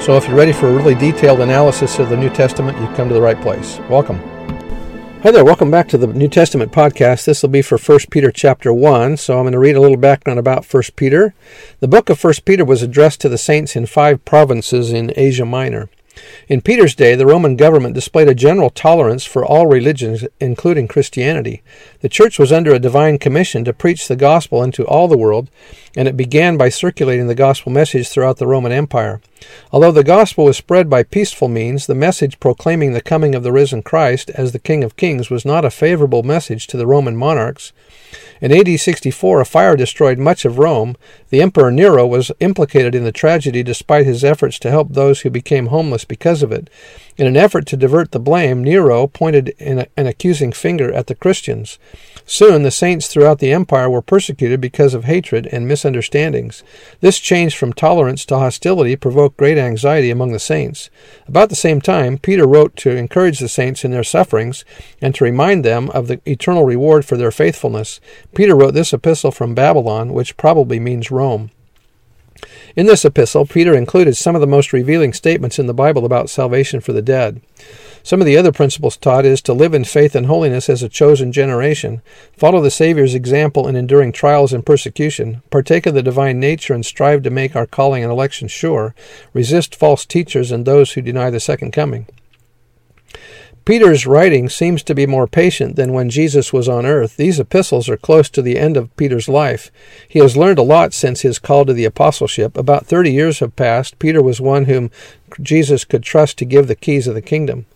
So if you're ready for a really detailed analysis of the New Testament, you've come to the right place. Welcome. Hi there, welcome back to the New Testament podcast. This will be for 1 Peter chapter 1, so I'm going to read a little background about 1 Peter. The book of 1 Peter was addressed to the saints in five provinces in Asia Minor. In Peter's day, the Roman government displayed a general tolerance for all religions, including Christianity. The church was under a divine commission to preach the gospel into all the world, and it began by circulating the gospel message throughout the Roman Empire. Although the gospel was spread by peaceful means, the message proclaiming the coming of the risen Christ as the King of Kings was not a favorable message to the Roman monarchs. In AD 64, a fire destroyed much of Rome. The Emperor Nero was implicated in the tragedy despite his efforts to help those who became homeless because of it. In an effort to divert the blame, Nero pointed an accusing finger at the Christians. Soon, the saints throughout the empire were persecuted because of hatred and misunderstandings. This change from tolerance to hostility provoked great anxiety among the saints. About the same time, Peter wrote to encourage the saints in their sufferings and to remind them of the eternal reward for their faithfulness. Peter wrote this epistle from Babylon, which probably means Rome. In this epistle, Peter included some of the most revealing statements in the Bible about salvation for the dead. Some of the other principles taught is to live in faith and holiness as a chosen generation, follow the Savior's example in enduring trials and persecution, partake of the divine nature and strive to make our calling and election sure, resist false teachers and those who deny the second coming. Peter's writing seems to be more patient than when Jesus was on earth. These epistles are close to the end of Peter's life. He has learned a lot since his call to the apostleship. About 30 years have passed. Peter was one whom Jesus could trust to give the keys of the kingdom.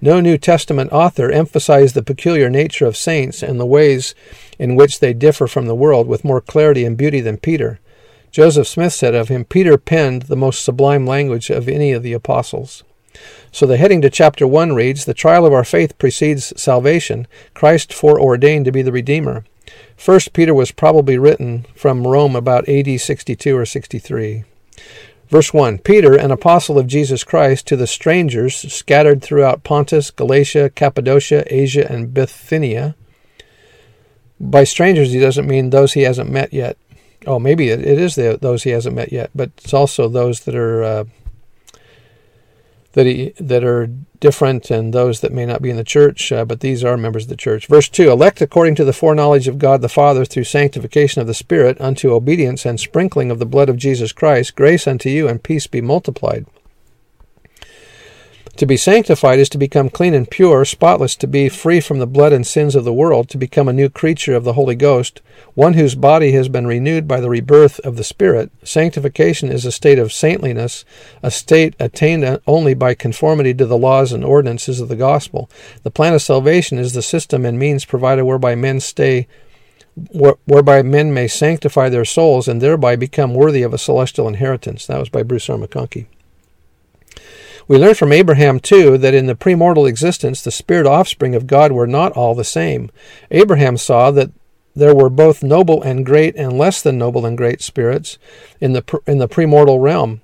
No New Testament author emphasized the peculiar nature of saints and the ways in which they differ from the world with more clarity and beauty than Peter. Joseph Smith said of him, Peter penned the most sublime language of any of the apostles. So the heading to chapter 1 reads The trial of our faith precedes salvation. Christ foreordained to be the Redeemer. First Peter was probably written from Rome about AD 62 or 63. Verse 1 Peter, an apostle of Jesus Christ, to the strangers scattered throughout Pontus, Galatia, Cappadocia, Asia, and Bithynia. By strangers, he doesn't mean those he hasn't met yet. Oh, maybe it, is those he hasn't met yet, but it's also those that are uh, that he, that are different and those that may not be in the church, uh, but these are members of the church. Verse 2 Elect according to the foreknowledge of God the Father through sanctification of the Spirit unto obedience and sprinkling of the blood of Jesus Christ, grace unto you and peace be multiplied. To be sanctified is to become clean and pure, spotless, to be free from the blood and sins of the world, to become a new creature of the Holy Ghost, one whose body has been renewed by the rebirth of the Spirit. Sanctification is a state of saintliness, a state attained only by conformity to the laws and ordinances of the gospel. The plan of salvation is the system and means provided whereby men stay whereby men may sanctify their souls and thereby become worthy of a celestial inheritance. That was by Bruce R. McConkie. We learn from Abraham, too, that in the premortal existence, the spirit offspring of God were not all the same. Abraham saw that there were both noble and great and less than noble and great spirits in the, in the premortal realm.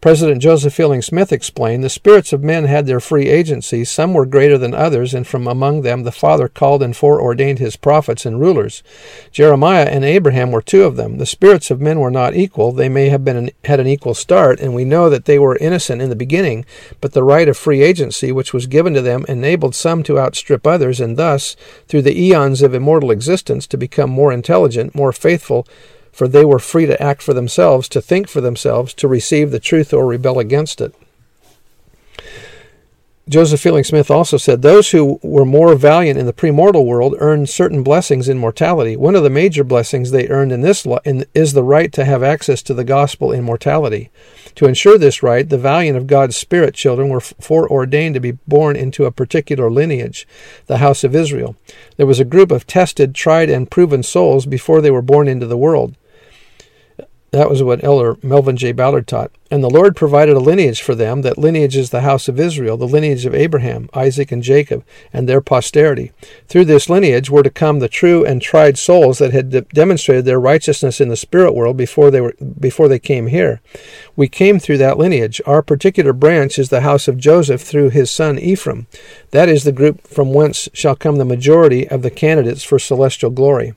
President Joseph Fielding Smith explained the spirits of men had their free agency. Some were greater than others, and from among them the Father called and foreordained his prophets and rulers. Jeremiah and Abraham were two of them. The spirits of men were not equal. They may have been an, had an equal start, and we know that they were innocent in the beginning, but the right of free agency which was given to them enabled some to outstrip others, and thus, through the eons of immortal existence, to become more intelligent, more faithful, for they were free to act for themselves, to think for themselves, to receive the truth or rebel against it. Joseph Fielding Smith also said those who were more valiant in the premortal world earned certain blessings in mortality. One of the major blessings they earned in this in, is the right to have access to the gospel in mortality. To ensure this right, the valiant of God's spirit children were foreordained to be born into a particular lineage, the house of Israel. There was a group of tested, tried, and proven souls before they were born into the world that was what Elder Melvin J. Ballard taught. And the Lord provided a lineage for them. That lineage is the house of Israel, the lineage of Abraham, Isaac, and Jacob, and their posterity. Through this lineage were to come the true and tried souls that had de- demonstrated their righteousness in the spirit world before they were before they came here. We came through that lineage. Our particular branch is the house of Joseph through his son Ephraim. That is the group from whence shall come the majority of the candidates for celestial glory.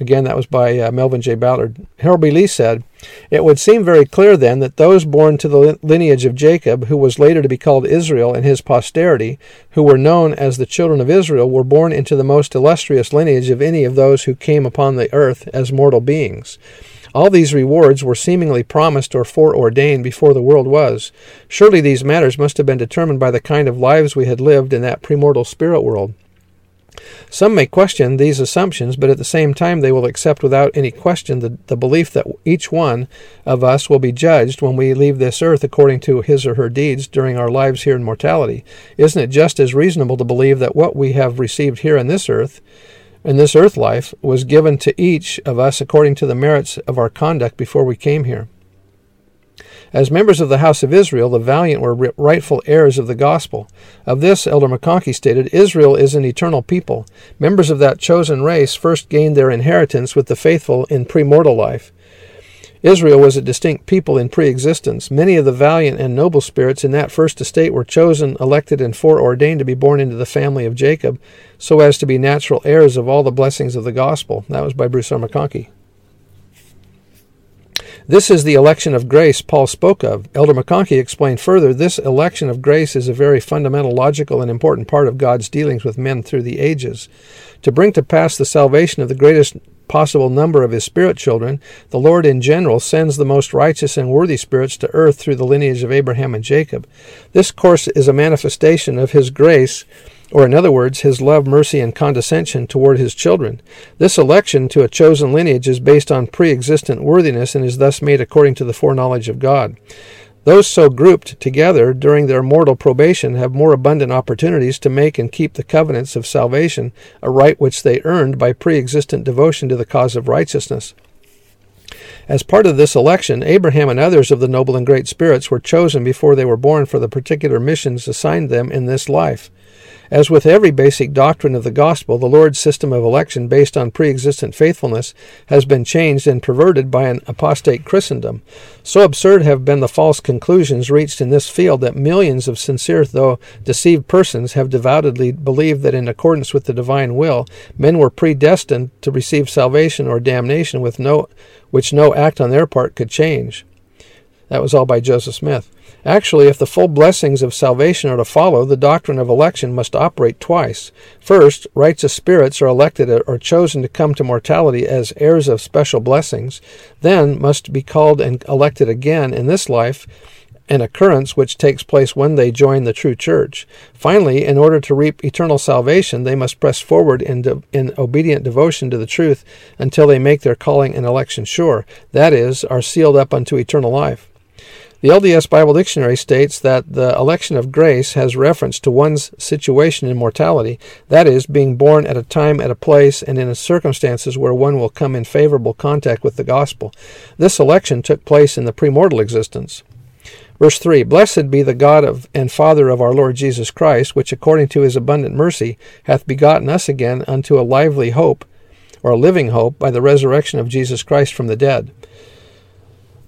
Again, that was by uh, Melvin J. Ballard. Harold B. Lee said, It would seem very clear then that those born to the lineage of Jacob, who was later to be called Israel and his posterity, who were known as the children of Israel, were born into the most illustrious lineage of any of those who came upon the earth as mortal beings. All these rewards were seemingly promised or foreordained before the world was. Surely these matters must have been determined by the kind of lives we had lived in that premortal spirit world. Some may question these assumptions, but at the same time they will accept without any question the, the belief that each one of us will be judged when we leave this earth according to his or her deeds during our lives here in mortality. Isn't it just as reasonable to believe that what we have received here in this earth, in this earth life, was given to each of us according to the merits of our conduct before we came here? As members of the house of Israel, the valiant were rightful heirs of the gospel. Of this, Elder McConkie stated Israel is an eternal people. Members of that chosen race first gained their inheritance with the faithful in premortal life. Israel was a distinct people in pre existence. Many of the valiant and noble spirits in that first estate were chosen, elected, and foreordained to be born into the family of Jacob, so as to be natural heirs of all the blessings of the gospel. That was by Bruce R. McConkie. This is the election of grace Paul spoke of. Elder McConkie explained further this election of grace is a very fundamental, logical, and important part of God's dealings with men through the ages. To bring to pass the salvation of the greatest possible number of his spirit children, the Lord in general sends the most righteous and worthy spirits to earth through the lineage of Abraham and Jacob. This course is a manifestation of his grace or in other words, his love, mercy, and condescension toward his children. This election to a chosen lineage is based on pre existent worthiness and is thus made according to the foreknowledge of God. Those so grouped together during their mortal probation have more abundant opportunities to make and keep the covenants of salvation, a right which they earned by pre existent devotion to the cause of righteousness. As part of this election, Abraham and others of the noble and great spirits were chosen before they were born for the particular missions assigned them in this life. As with every basic doctrine of the gospel, the Lord's system of election based on pre existent faithfulness has been changed and perverted by an apostate Christendom. So absurd have been the false conclusions reached in this field that millions of sincere, though deceived persons have devoutly believed that in accordance with the divine will, men were predestined to receive salvation or damnation with no, which no act on their part could change. That was all by Joseph Smith. Actually, if the full blessings of salvation are to follow, the doctrine of election must operate twice. First, righteous spirits are elected or chosen to come to mortality as heirs of special blessings, then must be called and elected again in this life, an occurrence which takes place when they join the true church. Finally, in order to reap eternal salvation, they must press forward in, de- in obedient devotion to the truth until they make their calling and election sure, that is, are sealed up unto eternal life. The LDS Bible Dictionary states that the election of grace has reference to one's situation in mortality, that is, being born at a time, at a place, and in circumstances where one will come in favorable contact with the gospel. This election took place in the premortal existence. Verse 3 Blessed be the God of and Father of our Lord Jesus Christ, which according to his abundant mercy hath begotten us again unto a lively hope, or a living hope, by the resurrection of Jesus Christ from the dead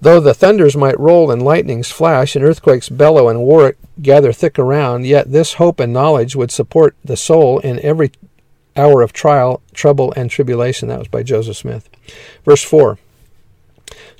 Though the thunders might roll and lightnings flash and earthquakes bellow and war gather thick around, yet this hope and knowledge would support the soul in every hour of trial, trouble, and tribulation. That was by Joseph Smith. Verse 4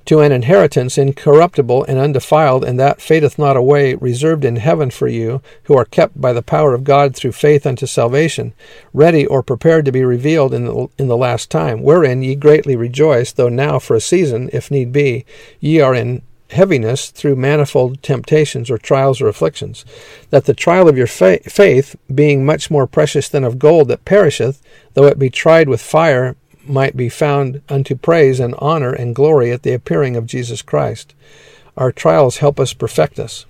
to an inheritance incorruptible and undefiled, and that fadeth not away, reserved in heaven for you, who are kept by the power of God through faith unto salvation, ready or prepared to be revealed in the, in the last time, wherein ye greatly rejoice, though now for a season, if need be, ye are in heaviness through manifold temptations or trials or afflictions, that the trial of your fa- faith, being much more precious than of gold that perisheth, though it be tried with fire, might be found unto praise and honor and glory at the appearing of Jesus Christ. Our trials help us perfect us.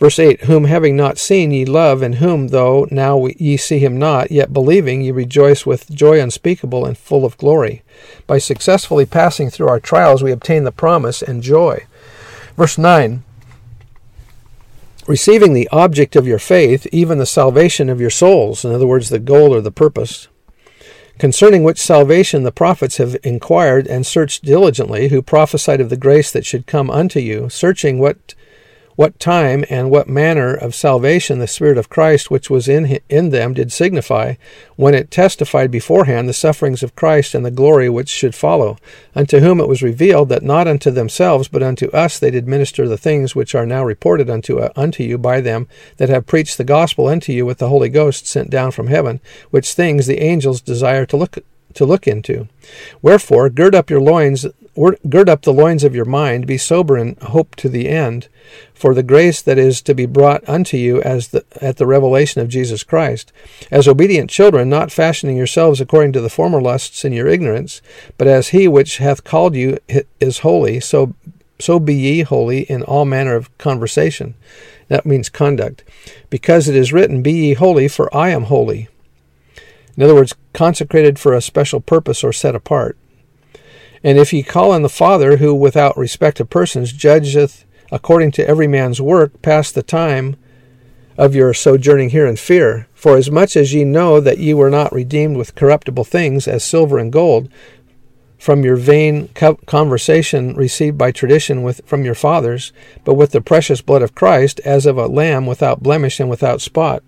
Verse 8 Whom having not seen ye love, and whom, though now ye see him not, yet believing, ye rejoice with joy unspeakable and full of glory. By successfully passing through our trials, we obtain the promise and joy. Verse 9 Receiving the object of your faith, even the salvation of your souls, in other words, the goal or the purpose, concerning which salvation the prophets have inquired and searched diligently, who prophesied of the grace that should come unto you, searching what what time and what manner of salvation the Spirit of Christ which was in, in them did signify, when it testified beforehand the sufferings of Christ and the glory which should follow, unto whom it was revealed that not unto themselves, but unto us they did minister the things which are now reported unto, uh, unto you by them that have preached the gospel unto you with the Holy Ghost sent down from heaven, which things the angels desire to look to look into. Wherefore, gird up your loins, gird up the loins of your mind, be sober and hope to the end, for the grace that is to be brought unto you as the, at the revelation of Jesus Christ. As obedient children, not fashioning yourselves according to the former lusts in your ignorance, but as he which hath called you is holy, so so be ye holy in all manner of conversation. That means conduct. Because it is written, Be ye holy, for I am holy. In other words, consecrated for a special purpose or set apart. And if ye call on the Father, who without respect of persons judgeth according to every man's work, pass the time of your sojourning here in fear. For as much as ye know that ye were not redeemed with corruptible things, as silver and gold, from your vain conversation received by tradition with, from your fathers, but with the precious blood of Christ, as of a lamb without blemish and without spot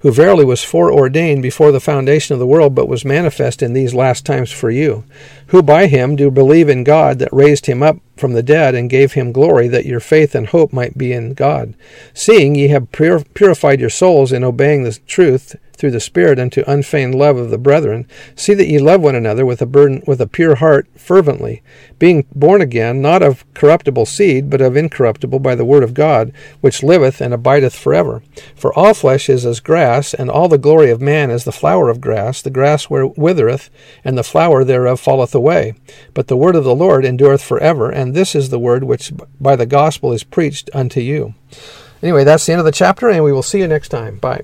who verily was foreordained before the foundation of the world, but was manifest in these last times for you, who by him do believe in God that raised him up from the dead and gave him glory, that your faith and hope might be in God. Seeing ye have purified your souls in obeying the truth through the Spirit unto unfeigned love of the brethren, see that ye love one another with a burden with a pure heart fervently, being born again, not of corruptible seed, but of incorruptible by the word of God, which liveth and abideth forever. For all flesh is as grass, and all the glory of man as the flower of grass. The grass withereth, and the flower thereof falleth away. But the word of the Lord endureth forever, and this is the word which by the gospel is preached unto you. Anyway, that's the end of the chapter, and we will see you next time. Bye.